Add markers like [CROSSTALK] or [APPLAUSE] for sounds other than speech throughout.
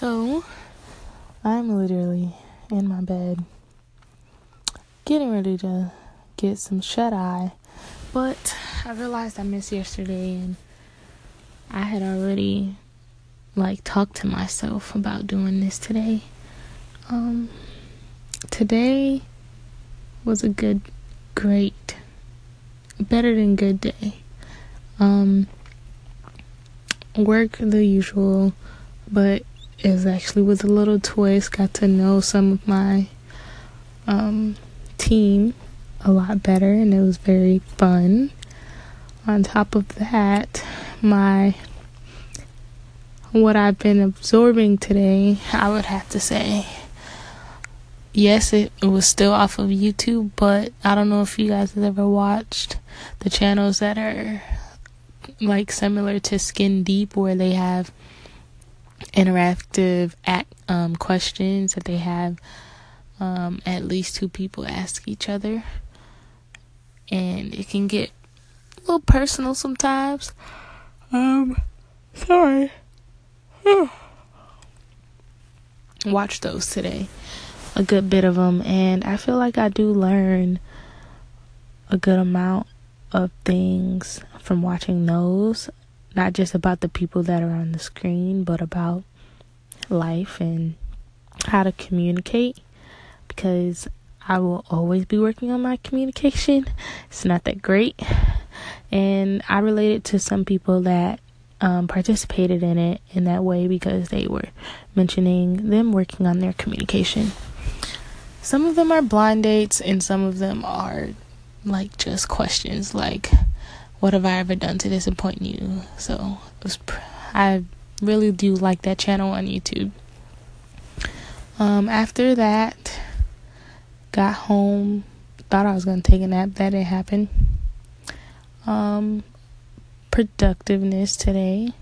So, I'm literally in my bed getting ready to get some shut eye, but I realized I missed yesterday and I had already like talked to myself about doing this today. Um today was a good great better than good day. Um work the usual, but is actually with a little twist. Got to know some of my um, team a lot better, and it was very fun. On top of that, my what I've been absorbing today, I would have to say, yes, it, it was still off of YouTube, but I don't know if you guys have ever watched the channels that are like similar to Skin Deep, where they have interactive act, um, questions that they have um, at least two people ask each other, and it can get a little personal sometimes. Um, sorry. [SIGHS] Watch those today, a good bit of them, and I feel like I do learn a good amount of things from watching those not just about the people that are on the screen, but about life and how to communicate because I will always be working on my communication. It's not that great. And I related to some people that um, participated in it in that way because they were mentioning them working on their communication. Some of them are blind dates, and some of them are like just questions like, what have I ever done to disappoint you? So was, I really do like that channel on YouTube. Um, after that, got home, thought I was gonna take a nap. That didn't happen. Um, productiveness today,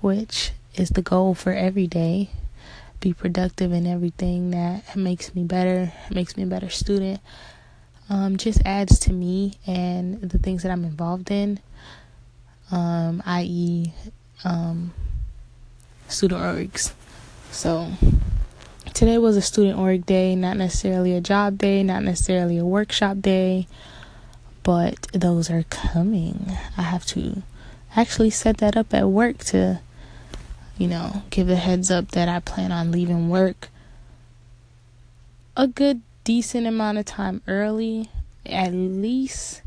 which is the goal for every day. Be productive in everything that makes me better, makes me a better student, um, just adds to me and the things that I'm involved in, um, i.e., um, student orgs. So today was a student org day, not necessarily a job day, not necessarily a workshop day, but those are coming. I have to actually set that up at work to, you know, give a heads up that I plan on leaving work a good decent amount of time early, at least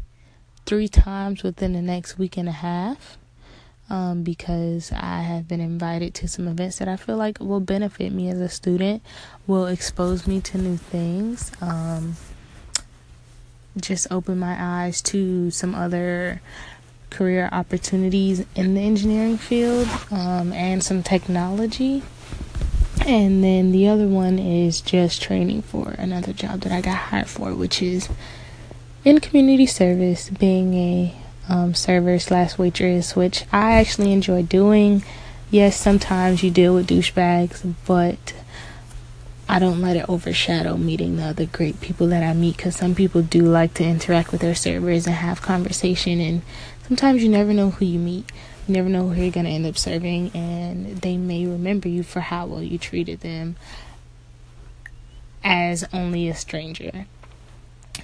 three times within the next week and a half. Um, because I have been invited to some events that I feel like will benefit me as a student, will expose me to new things, um, just open my eyes to some other career opportunities in the engineering field um, and some technology. And then the other one is just training for another job that I got hired for, which is in community service, being a um, server slash waitress, which I actually enjoy doing. Yes, sometimes you deal with douchebags, but I don't let it overshadow meeting the other great people that I meet because some people do like to interact with their servers and have conversation, and sometimes you never know who you meet. You never know who you're going to end up serving, and they may remember you for how well you treated them as only a stranger.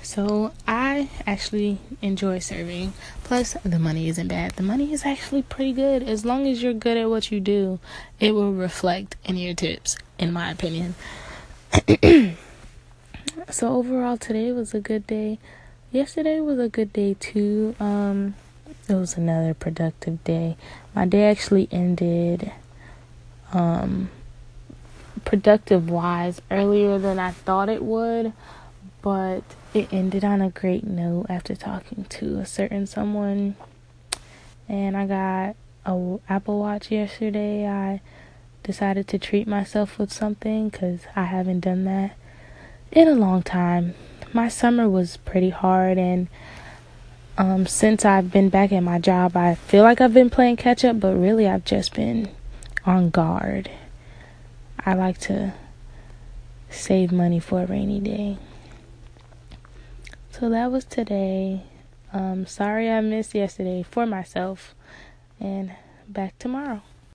So, I actually enjoy serving. Plus, the money isn't bad. The money is actually pretty good. As long as you're good at what you do, it will reflect in your tips, in my opinion. [CLEARS THROAT] so, overall, today was a good day. Yesterday was a good day too. Um, it was another productive day. My day actually ended um productive wise earlier than I thought it would, but it ended on a great note after talking to a certain someone. And I got a Apple Watch yesterday. I decided to treat myself with something cuz I haven't done that in a long time. My summer was pretty hard and um, since I've been back at my job, I feel like I've been playing catch up, but really I've just been on guard. I like to save money for a rainy day. So that was today. Um, sorry I missed yesterday for myself, and back tomorrow.